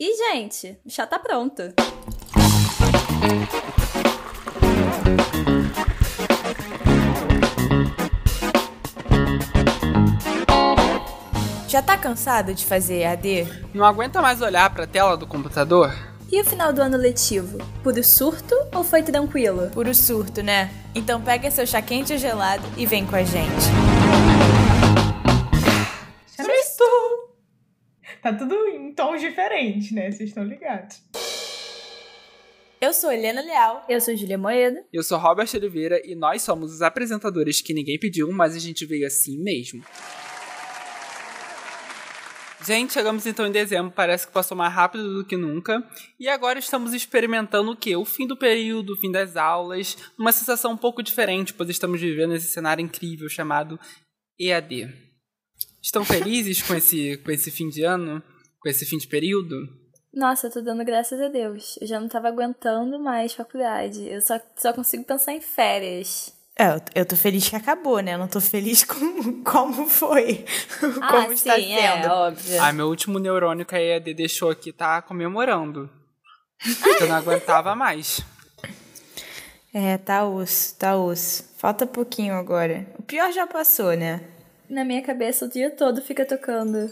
E, gente, o chá tá pronto. Já tá cansado de fazer EAD? Não aguenta mais olhar pra tela do computador? E o final do ano letivo? Puro surto ou foi tranquilo? Puro surto, né? Então pega seu chá quente ou gelado e vem com a gente. Tá tudo em tons diferentes, né? Vocês estão ligados. Eu sou Helena Leal. Eu sou Julia Moeda. Eu sou Robert Oliveira e nós somos os apresentadores que ninguém pediu, mas a gente veio assim mesmo. Gente, chegamos então em dezembro, parece que passou mais rápido do que nunca. E agora estamos experimentando o quê? O fim do período, o fim das aulas, uma sensação um pouco diferente, pois estamos vivendo esse cenário incrível chamado EAD. Estão felizes com esse, com esse fim de ano? Com esse fim de período? Nossa, eu tô dando graças a Deus. Eu já não tava aguentando mais faculdade. Eu só, só consigo pensar em férias. É, eu, eu tô feliz que acabou, né? Eu não tô feliz com como foi. Ah, como está sim, é, sendo. óbvio. Ah, meu último neurônio que a EAD deixou aqui tá comemorando. Eu não aguentava mais. É, tá osso, tá osso. Falta pouquinho agora. O pior já passou, né? Na minha cabeça o dia todo fica tocando.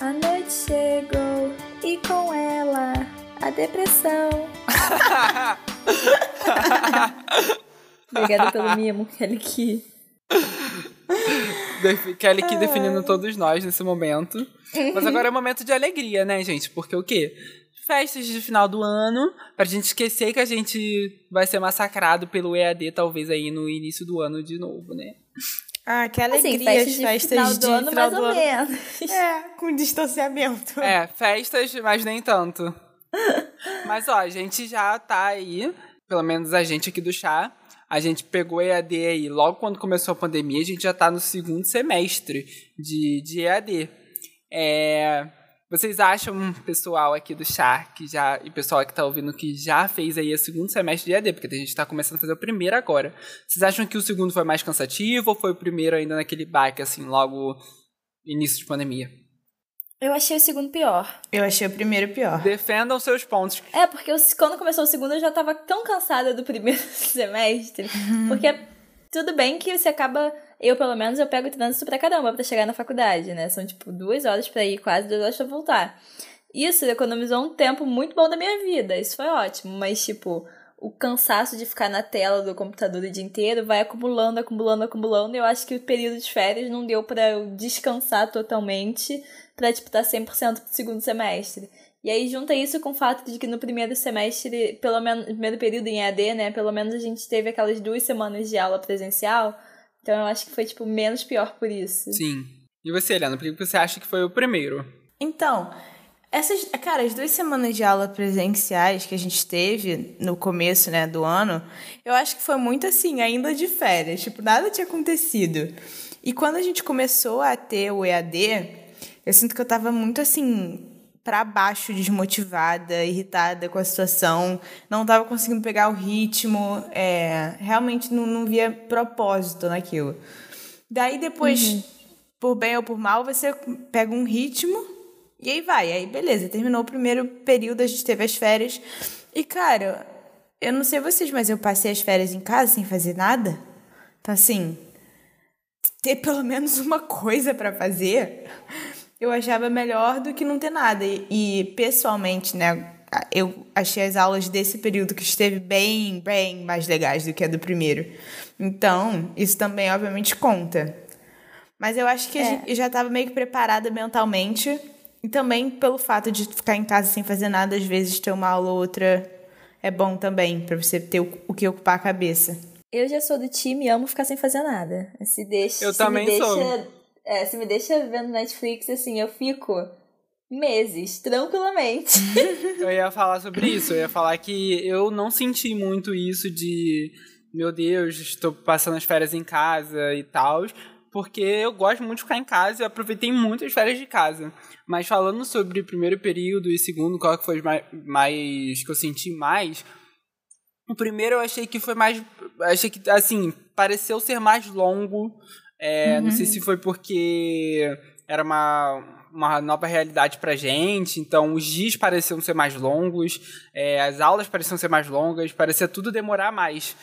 A noite chegou e com ela a depressão. Obrigada pelo mimo, Kelly Key. Def- Kelly aqui definindo todos nós nesse momento. Mas agora é um momento de alegria, né, gente? Porque o quê? Festas de final do ano, pra gente esquecer que a gente vai ser massacrado pelo EAD, talvez aí no início do ano de novo, né? Ah, que Assim, alegria festas as de festas final de do ano, final mais do ou ano. menos. É, com distanciamento. É, festas, mas nem tanto. Mas ó, a gente já tá aí, pelo menos a gente aqui do chá, a gente pegou EAD aí logo quando começou a pandemia, a gente já tá no segundo semestre de, de EAD. É, vocês acham, pessoal aqui do chá, que já, e pessoal que tá ouvindo, que já fez aí o segundo semestre de EAD, porque a gente tá começando a fazer o primeiro agora. Vocês acham que o segundo foi mais cansativo ou foi o primeiro ainda naquele baque, assim, logo início de pandemia? Eu achei o segundo pior. Eu achei o primeiro pior. Defendam seus pontos. É, porque eu- quando começou o segundo eu já tava tão cansada do primeiro semestre. Porque tudo bem que você acaba. Eu, pelo menos, eu pego trânsito pra caramba pra chegar na faculdade, né? São tipo duas horas pra ir, quase duas horas pra voltar. Isso economizou um tempo muito bom da minha vida. Isso foi ótimo. Mas, tipo, o cansaço de ficar na tela do computador o dia inteiro vai acumulando, acumulando, acumulando. E eu acho que o período de férias não deu pra eu descansar totalmente pra, tipo, estar 100% pro segundo semestre. E aí junta isso com o fato de que no primeiro semestre, pelo menos, no primeiro período em EAD, né, pelo menos a gente teve aquelas duas semanas de aula presencial. Então eu acho que foi, tipo, menos pior por isso. Sim. E você, Helena, por que você acha que foi o primeiro? Então, essas, cara, as duas semanas de aula presenciais que a gente teve no começo, né, do ano, eu acho que foi muito assim, ainda de férias, tipo, nada tinha acontecido. E quando a gente começou a ter o EAD, eu sinto que eu tava muito assim pra baixo, desmotivada, irritada com a situação, não tava conseguindo pegar o ritmo, é, realmente não, não via propósito naquilo. Daí depois, por bem ou por mal, você pega um ritmo e aí vai. Aí beleza, terminou o primeiro período, a gente teve as férias. E cara, eu não sei vocês, mas eu passei as férias em casa sem fazer nada. Então assim, ter pelo menos uma coisa pra fazer, eu achava melhor do que não ter nada. E, e, pessoalmente, né, eu achei as aulas desse período que esteve bem, bem mais legais do que a do primeiro. Então, isso também obviamente conta. Mas eu acho que a É. gente- eu já estava meio que preparada mentalmente. E também pelo fato de ficar em casa sem fazer nada, às vezes ter uma aula ou outra é bom também, pra você ter o, o que ocupar a cabeça. Eu já sou do time e amo ficar sem fazer nada. Se deixa, Eu se também me sou. É, se me deixa vendo Netflix, assim, eu fico meses, tranquilamente. Eu ia falar sobre isso. Eu ia falar que eu não senti muito isso de, meu Deus, estou passando as férias em casa e tal. Porque eu gosto muito de ficar em casa e aproveitei muito as férias de casa. Mas falando sobre primeiro período e segundo, qual que foi mais, mais que eu senti mais, o primeiro eu achei que foi mais. Achei que, assim, pareceu ser mais longo. É, Não sei se foi porque era uma, uma nova realidade pra gente, então os dias pareciam ser mais longos, é, as aulas pareciam ser mais longas, parecia tudo demorar mais.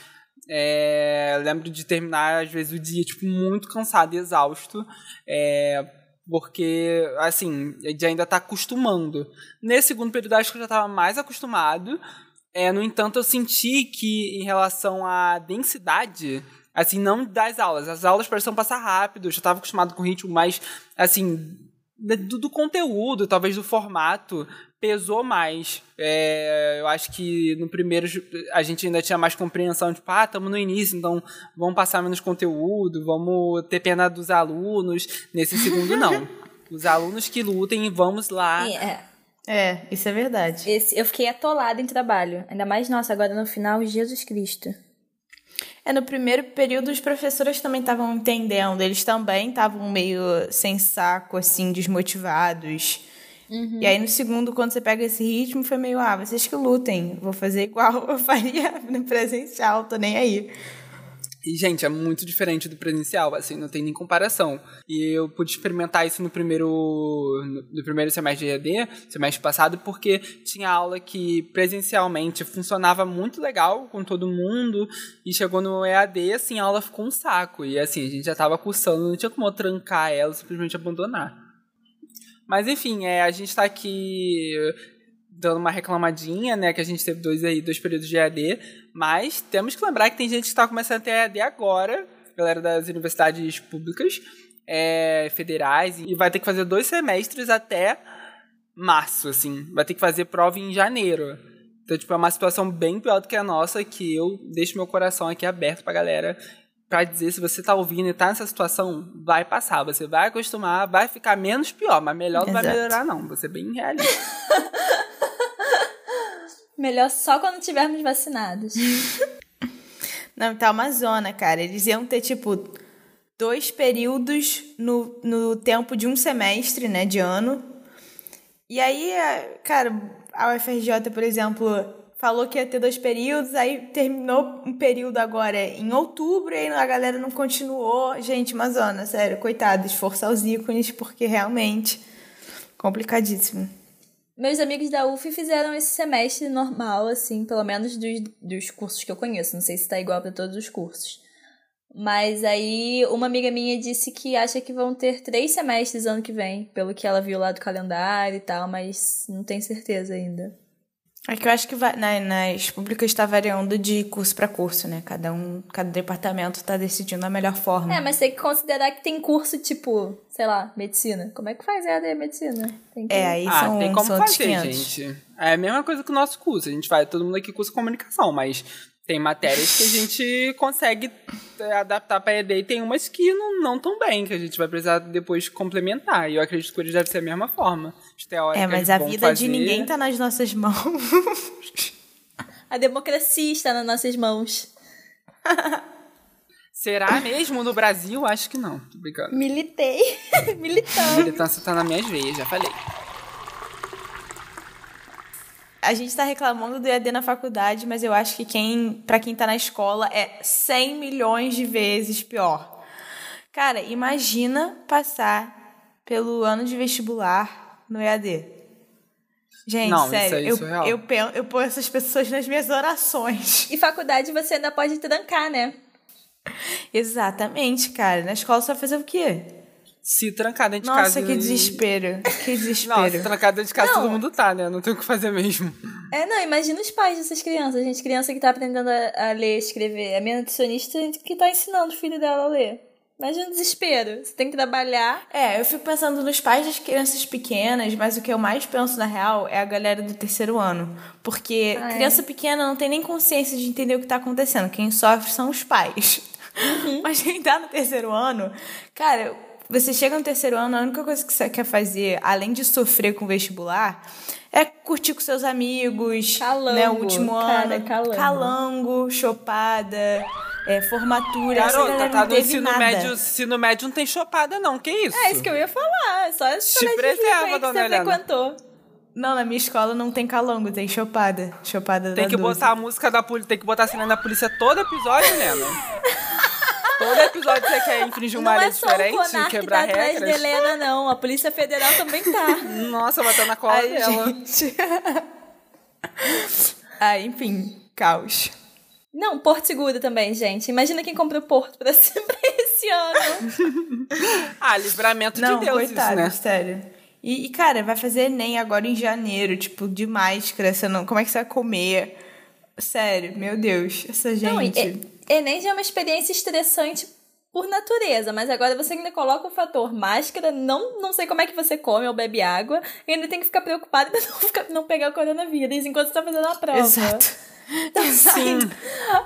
É, lembro de terminar, às vezes, o dia, tipo, muito cansado e exausto. É, porque, assim, de ainda tá acostumando. Nesse segundo período, acho que eu já estava mais acostumado. É, no entanto, eu senti que, em relação à densidade, assim, não das aulas, as aulas pareciam passar rápido, eu já estava acostumado com o ritmo mais, assim, do, do, conteúdo, talvez do formato, pesou mais. É, eu acho que no primeiro a gente ainda tinha mais compreensão, tipo, ah, estamos no início, então vamos passar menos conteúdo, vamos ter pena dos alunos. Nesse segundo, não. Os alunos que lutem e vamos lá. É. É, isso é verdade. Esse, eu fiquei atolada em trabalho. Ainda mais, nossa, agora no final, Jesus Cristo. É, no primeiro período os professores também estavam entendendo, eles também estavam meio sem saco, assim, desmotivados. Uhum. E aí no segundo, quando você pega esse ritmo, foi meio, ah, vocês que lutem, vou fazer igual eu faria no presencial, tô nem aí. E, gente, é muito diferente do presencial, assim, não tem nem comparação. E eu pude experimentar isso no primeiro, no primeiro semestre de EAD, semestre passado, porque tinha aula que presencialmente funcionava muito legal com todo mundo, e chegou no EAD, assim, a aula ficou um saco. E, assim, a gente já tava cursando, não tinha como eu trancar ela, simplesmente abandonar. Mas, enfim, é, a gente tá aqui dando uma reclamadinha, né, que a gente teve dois aí, dois períodos de EAD, mas temos que lembrar que tem gente que está começando a ter EAD agora, galera das universidades públicas, é, federais, e vai ter que fazer dois semestres até março, assim, vai ter que fazer prova em janeiro. Então, tipo, é uma situação bem pior do que a nossa, que eu deixo meu coração aqui aberto pra galera para dizer se você tá ouvindo e tá nessa situação, vai passar, você vai acostumar, vai ficar menos pior, mas melhor não Exato. vai melhorar não, você é bem realista. Melhor só quando tivermos vacinados. Não, tá uma zona, cara. Eles iam ter, tipo, dois períodos no, no tempo de um semestre, né, de ano. E aí, cara, a UFRJ, por exemplo, falou que ia ter dois períodos, aí terminou um período agora em outubro, e a galera não continuou. Gente, uma zona, sério, coitado, esforçar os ícones, porque realmente complicadíssimo. Meus amigos da UF fizeram esse semestre normal, assim, pelo menos dos, dos cursos que eu conheço. Não sei se tá igual para todos os cursos. Mas aí, uma amiga minha disse que acha que vão ter três semestres ano que vem, pelo que ela viu lá do calendário e tal, mas não tem certeza ainda. É que eu acho que vai, né, nas públicas está variando de curso para curso, né? Cada um, cada departamento está decidindo a melhor forma. É, mas tem que considerar que tem curso tipo, sei lá, medicina. Como é que faz EAD medicina? Tem que... É, aí ah, são, tem como são fazer, 500. gente. É a mesma coisa que o nosso curso. A gente vai, todo mundo aqui curso comunicação, mas tem matérias que a gente consegue é, adaptar para EAD e tem umas que não, não tão bem, que a gente vai precisar depois complementar. E eu acredito que eles devem ser a mesma forma. É, mas a vida fazer. de ninguém tá nas nossas mãos. a democracia está nas nossas mãos. Será mesmo no Brasil? Acho que não. Tô brincando. Militei. Militando. Militância tá nas minhas veias, já falei a gente está reclamando do EAD na faculdade, mas eu acho que quem, para quem está na escola é 100 milhões de vezes pior. Cara, imagina passar pelo ano de vestibular no EAD. Gente, Não, sério, isso é, eu, eu, eu, eu ponho essas pessoas nas minhas orações. E faculdade você ainda pode trancar, né? Exatamente, cara. Na escola você vai fazer o quê? se trancar dentro Nossa, de casa. Nossa, que desespero. Que desespero. Não, se trancar dentro de casa não. todo mundo tá, né? Não tem o que fazer mesmo. É, não, imagina os pais dessas crianças. Gente, criança que tá aprendendo a, a ler, escrever. A minha nutricionista que tá ensinando o filho dela a ler. Imagina o desespero. Você tem que trabalhar. É, eu fico pensando nos pais das crianças pequenas, mas o que eu mais penso, na real, é a galera do terceiro ano. Porque criança pequena não tem nem consciência de entender o que tá acontecendo. Quem sofre são os pais. Uhum. Mas quem tá no terceiro ano, cara, você chega no terceiro ano, a única coisa que você quer fazer, além de sofrer com o vestibular, é curtir com seus amigos, calango, né, o último cara, ano, calango, calango chopada, é, formatura. Garota, tá no ensino nada. médio, ensino médio não tem chopada não, que isso? É isso que eu ia falar, só esse Te preserva, dona você Helena. frequentou. Não, na minha escola não tem calango, tem chopada. Chopada Tem da que 12. botar a música da polícia, tem que botar a cena da polícia todo episódio, Helena. Todo episódio você quer infringir uma não lei é só o diferente, Conar que quebrar tá atrás regras. da Helena, não. A Polícia Federal também tá. Nossa, bateu na cola Ai, dela. gente. ah, enfim, caos. Não, Porto Seguro também, gente. Imagina quem comprou Porto pra, pra esse ano. Ah, livramento Não, de Deus coitado, isso, né? sério. E, e, cara, vai fazer Enem agora em janeiro, tipo, de máscara, você não... Como é que você vai comer? Sério, meu Deus, essa gente... Não, Enem já é uma experiência estressante por natureza, mas agora você ainda coloca o fator máscara, não, não sei como é que você come ou bebe água, e ainda tem que ficar preocupado pra não, ficar, não pegar o coronavírus enquanto você tá fazendo a prova. Exato. Sim.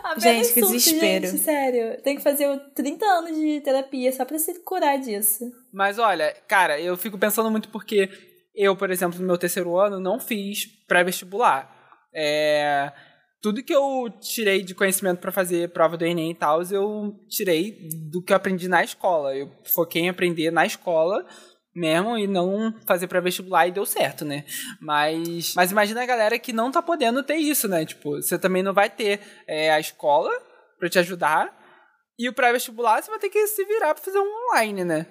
A Gente, que surto, desespero. Gente, sério. Tem que fazer 30 anos de terapia só pra se curar disso. Mas olha, cara, eu fico pensando muito porque eu, por exemplo, no meu terceiro ano, não fiz pré-vestibular. É, tudo que eu tirei de conhecimento pra fazer prova do Enem e tal, eu tirei do que eu aprendi na escola. Eu foquei em aprender na escola mesmo e não fazer pré-vestibular e deu certo, né? Mas, mas imagina a galera que não tá podendo ter isso, né? Tipo, você também não vai ter é, a escola pra te ajudar e o pré-vestibular você vai ter que se virar pra fazer um online, né?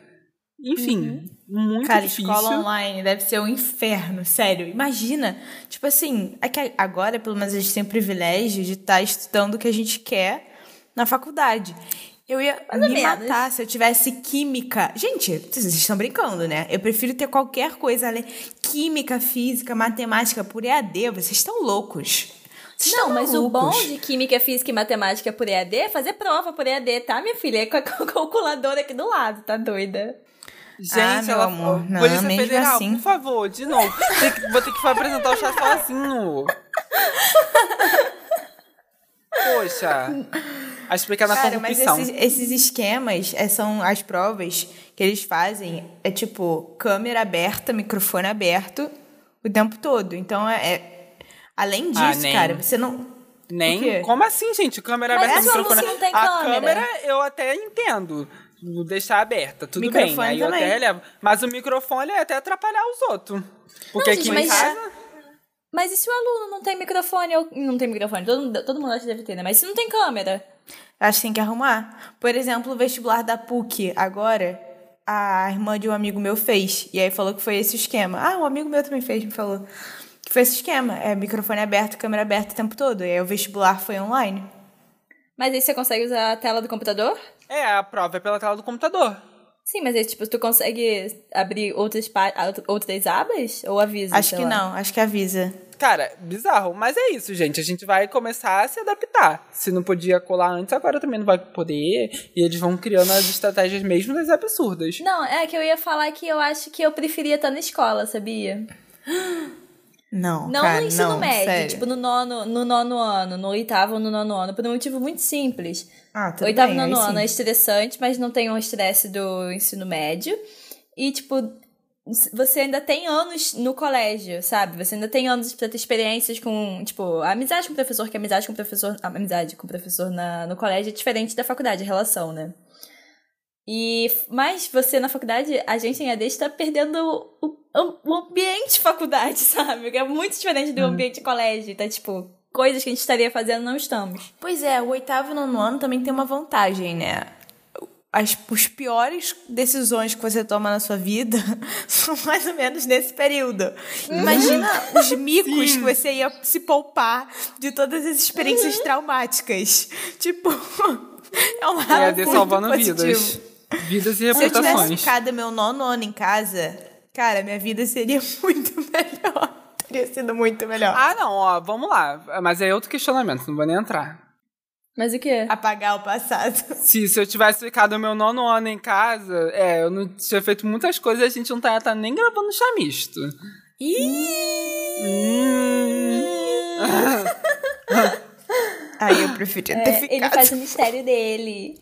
Enfim, muito Cara, difícil. escola online deve ser um inferno, sério. Imagina, tipo assim, é que agora, pelo menos, a gente tem o privilégio de estar estudando o que a gente quer na faculdade. Eu ia ou me matar se eu tivesse química. Gente, vocês estão brincando, né? Eu prefiro ter qualquer coisa além. Química, física, matemática por EAD. Vocês estão loucos. Vocês Não, estão mas o bom de Química, Física e Matemática por EAD é fazer prova por EAD, tá, minha filha? É com a calculadora aqui do lado, tá doida? Gente, Ah, meu ela amor, não, Polícia mesmo Federal, assim. por favor, de novo. Vou ter que apresentar o chá sozinho. Poxa. A explicar na Cara, mas corrupção. esses, esses esquemas é, são as provas que eles fazem. É tipo câmera aberta, microfone aberto o tempo todo. Então é. é- além disso, Ah, nem. cara, você não. Nem? Como assim, gente? Câmera Mas aberta, essa microfone. não tem a câmera. câmera eu até entendo. Deixar aberta, tudo Microfone bem. Aí eu também. até levo. Mas o microfone é até atrapalhar os outros. Porque Não, aqui gente, em mas- casa. Mas e se o aluno não tem microfone? Ou... Não tem microfone, todo, mundo- todo mundo acha que deve ter, né? Mas se não tem câmera? Acho que tem que arrumar. Por exemplo, o vestibular da PUC, agora, a irmã de um amigo meu fez. E aí falou que foi esse o esquema. Ah, um amigo meu também fez, me falou. Que foi esse esquema. É microfone aberto, câmera aberta o tempo todo. E aí o vestibular foi online. Mas aí você consegue usar a tela do computador? É, a prova é pela tela do computador. Sim, mas aí, tipo, tu consegue abrir outras, outras abas? Ou avisa? Acho que lá? não, acho que avisa. Cara, bizarro. Mas é isso, gente. A gente vai começar a se adaptar. Se não podia colar antes, agora também não vai poder. E eles vão criando as estratégias mesmo das absurdas. Não, é que eu ia falar que eu acho que eu preferia estar na escola, sabia? Não, Não cara, no ensino não, médio, sério. tipo no nono, no nono ano, no oitavo ou no nono ano, por um motivo muito simples. Ah, tudo oitavo bem, nono ano é estressante, mas não tem o estresse do ensino médio. E, tipo, você ainda tem anos no colégio, sabe? Você ainda tem anos pra ter experiências com, tipo, amizade com o professor, que amizade com o professor, amizade com o professor na, no colégio é diferente da faculdade, a relação, né? E, mas você na faculdade, a gente em AD está perdendo o, o, ambiente faculdade, sabe? Que é muito diferente do ambiente colégio. Então, tipo, coisas que a gente estaria fazendo, não estamos. Pois é, o oitavo e nono ano também tem uma vantagem, né? As, os piores decisões que você toma na sua vida são mais ou menos nesse período. Imagina os micos que você ia se poupar de todas as experiências traumáticas. Tipo, é um lado EAD muito salvando positivo. vidas. Vidas e Se eu tivesse reputações. ficado meu nono ano em casa, cara, minha vida seria muito melhor. Teria sido muito melhor. Ah, não, ó, vamos lá. Mas é outro questionamento, não vou nem entrar. Mas o quê? Apagar o passado. Se, se eu tivesse ficado o meu nono ano em casa, é, eu não tinha feito muitas coisas e a gente não tá, tá nem gravando chamisto. Hum. Aí eu preferia ter É, ficado. ele faz o mistério dele.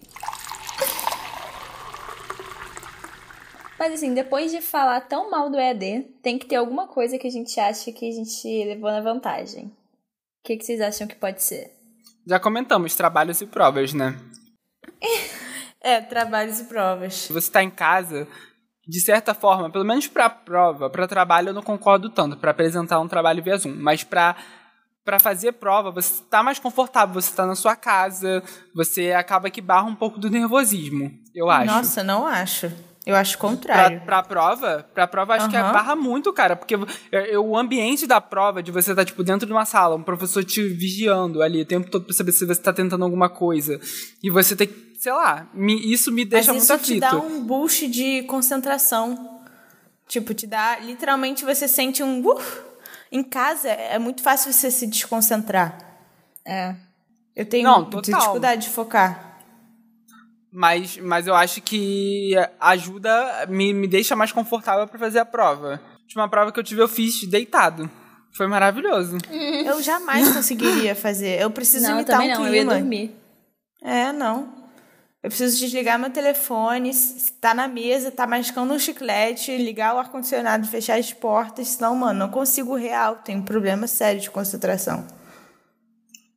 Mas assim, depois de falar tão mal do EAD, tem que ter alguma coisa que a gente acha que a gente levou na vantagem. O que, que vocês acham que pode ser? Já comentamos trabalhos e provas, né? É, trabalhos e provas. Se você tá em casa, de certa forma, pelo menos pra prova, pra trabalho eu não concordo tanto, pra apresentar um trabalho via Zoom, mas pra Pra fazer prova, você tá mais confortável, você tá na sua casa, você acaba que barra um pouco do nervosismo, eu acho. Nossa, não acho. Eu acho o Pra, contrário. pra prova, pra prova acho que Aham. barra muito, cara, porque é, é o ambiente da prova, de você estar, tipo, dentro de uma sala, um professor te vigiando ali o tempo todo pra saber se você tá tentando alguma coisa. E você tem que, sei lá, me- isso me deixa Mas muito isso te aflito. dá um boost de concentração. Tipo, te dá. Literalmente você sente um. "Uf". Em casa é muito fácil você se desconcentrar. É. Eu tenho Não, total. dificuldade de focar. Mas, mas eu acho que ajuda, me, me deixa mais confortável pra fazer a prova. A última prova que eu tive, eu fiz deitado. Foi maravilhoso. Eu jamais conseguiria fazer. Eu preciso Não, imitar um não, eu ia dormir. É, não. Eu preciso desligar meu telefone, tá na mesa, tá mascando um chiclete, ligar o ar-condicionado, fechar as portas, senão, mano, não consigo real, tenho um problema sério de concentração.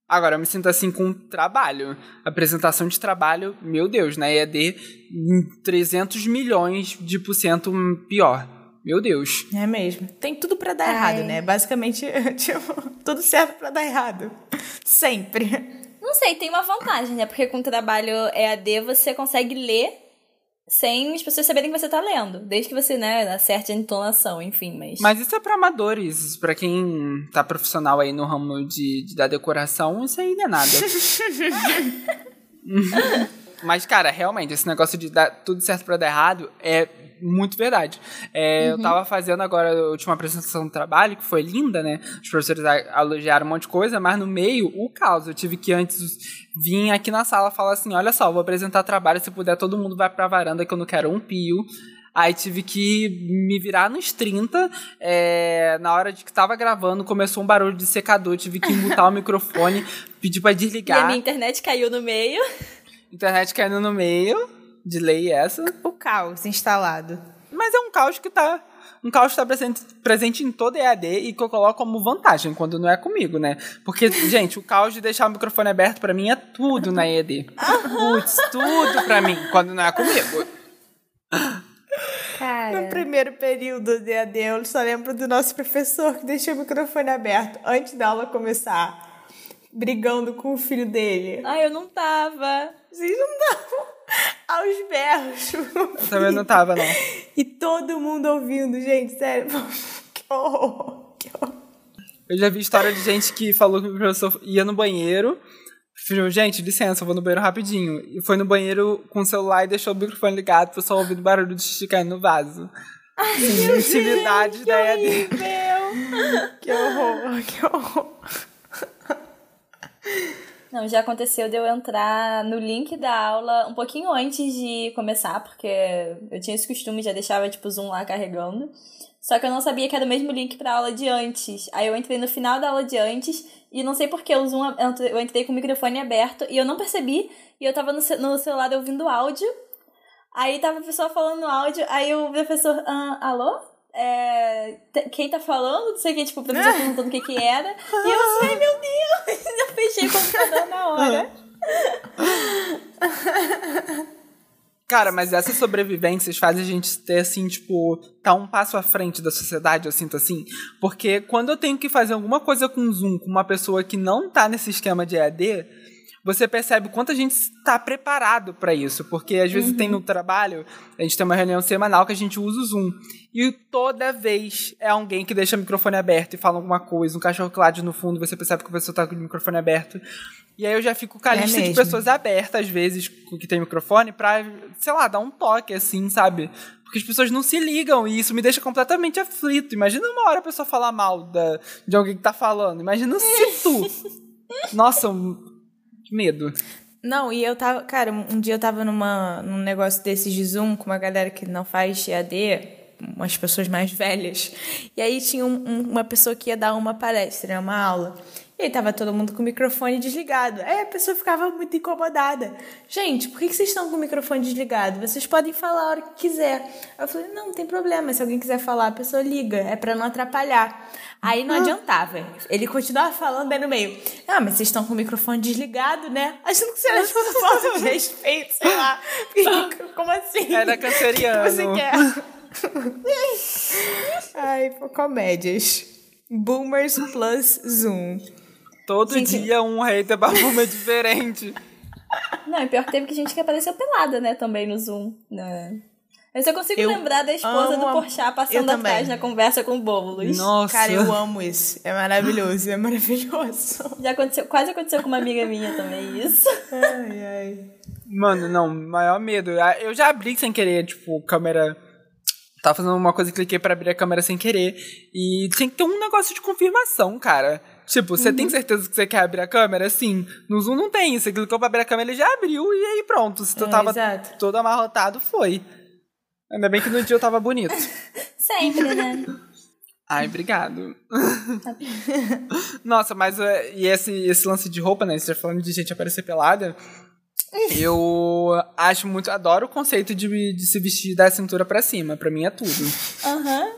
Agora, eu me sinto assim com trabalho. Apresentação de trabalho, meu Deus, na EAD, em 300 milhões de por cento pior. Meu Deus. É mesmo. Tem tudo pra dar Ai. errado, né? Basicamente, tipo, tudo certo pra dar errado. Sempre. Não sei, tem uma vantagem, né? Porque com trabalho EAD você consegue ler sem as pessoas saberem que você tá lendo. Desde que você, né, acerte a entonação, enfim, mas. Mas isso é pra amadores. Pra quem tá profissional aí no ramo de, de da decoração, isso aí não é nada. Mas, cara, realmente, esse negócio de dar tudo certo pra dar errado é muito verdade. É, Eu tava fazendo agora a última apresentação do trabalho, que foi linda, né? Os professores elogiaram um monte de coisa, mas no meio, o caos. Eu tive que antes vir aqui na sala falar assim: olha só, vou apresentar trabalho, se puder, todo mundo vai pra varanda que eu não quero um pio. Aí tive que me virar nos 30. é, na hora de que tava gravando, começou um barulho de secador. Tive que mutar o microfone, pedir pra E a desligar. minha internet caiu no meio. Internet caindo no meio. De lei essa. O caos instalado. Mas é um caos que tá. Um caos que tá presente, presente em toda EAD e que eu coloco como vantagem quando não é comigo, né? Porque, gente, o caos de deixar o microfone aberto pra mim é tudo na EAD. Putz, tudo pra mim quando não é comigo. Cara. No primeiro período de AD, eu só lembro do nosso professor que deixou o microfone aberto antes da aula começar, brigando com o filho dele. Ai, eu não tava. Vocês não davam aos berros. Eu também não tava, não. E todo mundo ouvindo, gente, sério. Que horror. Que horror. Eu já vi história de gente que falou que o professor ia no banheiro. Falou, gente, licença, eu vou no banheiro rapidinho. E foi no banheiro com o celular e deixou o microfone ligado, o pessoal ouvindo barulho de xixi caindo no vaso. Sim, intimidade da EAD. Que horror. Que horror. Não, já aconteceu de eu entrar no link da aula um pouquinho antes de começar, porque eu tinha esse costume, já deixava tipo o Zoom lá carregando. Só que eu não sabia que era o mesmo link pra aula de antes. Aí eu entrei no final da aula de antes e não sei porque o Zoom eu entrei com o microfone aberto e eu não percebi e eu tava no, no celular ouvindo áudio. Aí tava a pessoa falando áudio, aí o professor, ah, alô? É, quem tá falando? Não sei o que, tipo, o professor perguntando o que que era. E eu assim, ai meu Deus! Eu fechei o computador na hora. Cara, mas essas sobrevivências fazem a gente ter, assim, tipo, tá um passo à frente da sociedade, eu sinto assim. Porque quando eu tenho que fazer alguma coisa com Zoom com uma pessoa que não tá nesse esquema de EAD, você percebe o quanto a gente está preparado para isso. Porque às vezes tem no trabalho, a gente tem uma reunião semanal que a gente usa o Zoom. E toda vez é alguém que deixa o microfone aberto e fala alguma coisa, um cachorro late no fundo, você percebe que a pessoa tá com o microfone aberto. E aí eu já fico com a É lista de mesmo. pessoas abertas, às vezes, com que tem microfone, pra, sei lá, dar um toque, assim, sabe? Porque as pessoas não se ligam e isso me deixa completamente aflito. Imagina uma hora a pessoa falar mal da, de alguém que tá falando. Imagina se tu. Nossa, um, medo. Não, e eu tava, cara, um dia eu tava numa, num negócio desses de Zoom com uma galera que não faz EAD, umas pessoas mais velhas. E aí tinha um- um- uma pessoa que ia dar uma palestra, né, uma aula. E aí tava todo mundo com o microfone desligado. Aí a pessoa ficava muito incomodada. Gente, por que vocês estão com o microfone desligado? Vocês podem falar a hora que quiser. Eu falei, não, não tem problema. Se alguém quiser falar, a pessoa liga. É pra não atrapalhar. Aí não adiantava. Ele continuava falando aí no meio. Ah, mas vocês estão com o microfone desligado, né? Achando que você era tipo falta de respeito, sei lá. Como assim? Era O que canceriano. você quer? Ai, comédias. Boomers plus Zoom. Todo Gente- dia um hater perfume diferente. Não, e pior que teve que gente que apareceu pelada, né, também no Zoom. Né? Eu só consigo Eu lembrar da esposa do a- Porchat eu passando atrás na conversa com o Boulos. Nossa. Cara, eu amo isso. É maravilhoso, é maravilhoso. Já aconteceu, quase aconteceu com uma amiga minha também, isso. Ai, ai. Mano, não, maior medo. Ah, Eu já abri sem querer, tipo, câmera. Tava fazendo uma coisa e cliquei pra abrir a câmera sem querer. E tinha que ter um negócio de confirmação, cara. Tipo, você Uhum. tem certeza que você quer abrir a câmera? Sim. No Zoom não tem. Você clicou pra abrir a câmera, ele já abriu e aí pronto. Se tu É, tava exato. todo amarrotado, foi. Ainda bem que no dia eu tava bonito. Sempre, né? Ai, obrigado. Nossa, mas é, e esse, esse lance de roupa, né? Você tá falando de gente aparecer pelada. Eu acho muito, adoro o conceito de, de se vestir da cintura pra cima. Pra mim é tudo. Aham.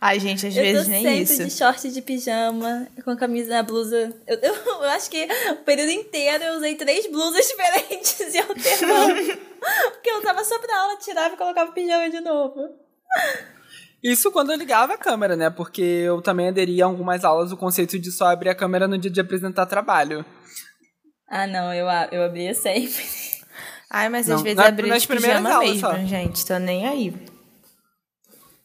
Ai, gente, às Eu vezes tô nem sempre isso. de short de pijama, com a camisa, a blusa. Eu, eu, eu acho que o período inteiro eu usei três blusas diferentes e alternando. Porque eu usava só pra aula, tirava e colocava o pijama de novo. Isso quando eu ligava a câmera, né? Porque eu também aderi a algumas aulas o conceito de só abrir a câmera no dia de apresentar trabalho. Ah, não, eu, eu abria sempre. Ai, mas Não, às vezes na- abrir nas de pijama mesmo, só. gente. Tô nem aí.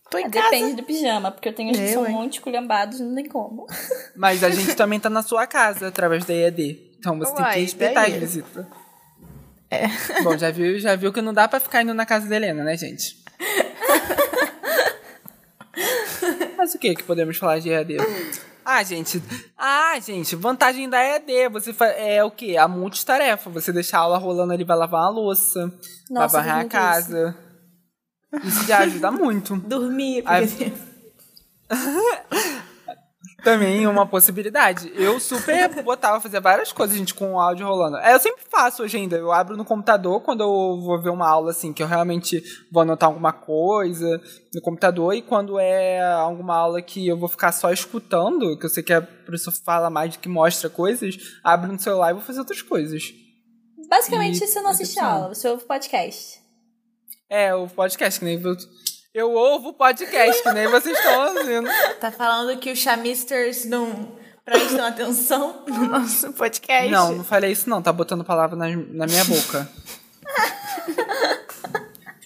Tô em Ah, casa. Depende do pijama, porque eu tenho uns que são hein? muito esculhambados, não tem como. Mas a gente também tá na sua casa através da EAD. Então você tem Uai, que respeitar a visita. É. Bom, já viu, já viu que não dá pra ficar indo na casa da Helena, né, gente? Mas o que que podemos falar de EAD? Ah, gente. Ah, gente, vantagem da EAD. Você fa- é o quê? A multitarefa. Você deixa a aula rolando ali, vai lavar uma louça, vai Nossa, varrer a casa. Isso já ajuda muito. Dormir. Porque- Também uma possibilidade. Eu super botava fazer várias coisas, gente, com o áudio rolando. É, Eu sempre faço hoje ainda. Eu abro no computador quando eu vou ver uma aula, assim, que eu realmente vou anotar alguma coisa no computador. E quando é alguma aula que eu vou ficar só escutando, que eu sei que a professora fala mais do que mostra coisas, abro no celular e vou fazer outras coisas. Basicamente, E- você não assiste aula, você ouve podcast. É, o podcast, que nem. Eu, ouvo podcast, que nem vocês estão ouvindo. Tá falando que os chamisters não prestam atenção no nosso podcast? Não, não falei isso não, tá botando palavra na, na minha boca.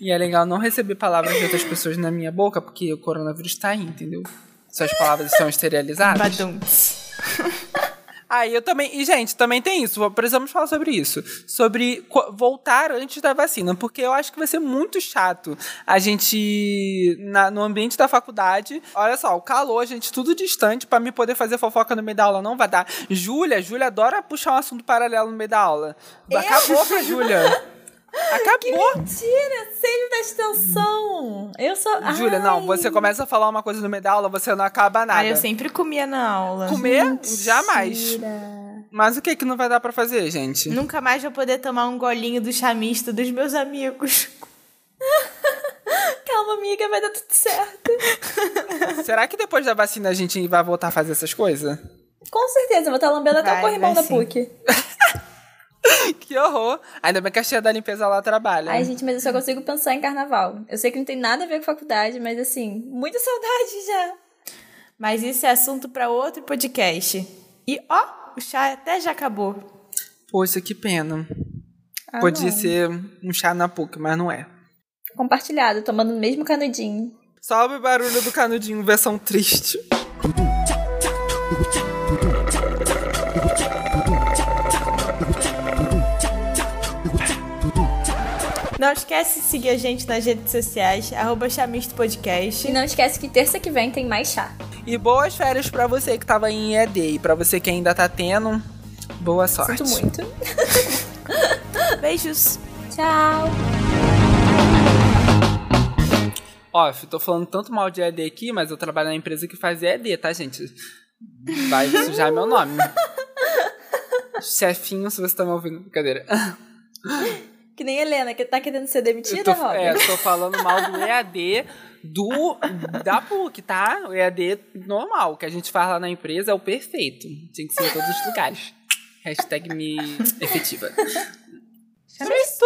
e é legal não receber palavras de outras pessoas na minha boca, porque o coronavírus tá aí, entendeu? Suas palavras estão esterilizadas. Badunts. Ah, e eu também. E, gente, também tem isso. Precisamos falar sobre isso. Sobre voltar antes da vacina. Porque eu acho que vai ser muito chato a gente, na- no ambiente da faculdade. Olha só, o calor, gente tudo distante pra me poder fazer fofoca no meio da aula. Não vai dar. Júlia, Júlia adora puxar um assunto paralelo no meio da aula. Acabou pra Júlia. Acabou. Mentira, sempre presta atenção. Eu sou. Júlia, não, você começa a falar uma coisa no meio da aula, você não acaba nada. Ah, eu sempre comia na aula. Comer? Jamais. Mentira. Mas o que que não vai dar pra fazer, gente? Nunca mais vou poder tomar um golinho do chamista dos meus amigos. Calma, amiga, vai dar tudo certo. Será que depois da vacina a gente vai voltar a fazer essas coisas? Com certeza, eu vou estar lambendo até Vai, o corrimão da sim. PUC. Que horror! Ainda bem que a tia da limpeza lá trabalha. Ai, gente, mas eu só consigo pensar em carnaval. Eu sei que não tem nada a ver com faculdade, mas assim, muita saudade já. Mas isso é assunto pra outro podcast. E ó, o chá até já acabou. Poxa, que pena. Ah, Podia não. ser um chá na PUC, mas não é. Compartilhado, tomando o mesmo canudinho. Salve o barulho do canudinho, versão triste. Não esquece de seguir a gente nas redes sociais, arroba Chamisto Podcast. E não esquece que terça que vem tem mais chá. E boas férias pra você que tava em ED. E pra você que ainda tá tendo, boa sorte. Sinto muito. Beijos! Tchau. Ó, eu tô falando tanto mal de ED aqui, mas eu trabalho na empresa que faz ED, tá, gente? Vai sujar meu nome. Chefinho, se você tá me ouvindo. Brincadeira. Que nem Helena, que tá querendo ser Eu demitida, tô, Robin. é, eu tô falando mal do EAD do, da PUC, tá? O EAD normal, que a gente faz lá na empresa é o perfeito. Tem que ser em todos os lugares. Hashtag me efetiva. Chamisto!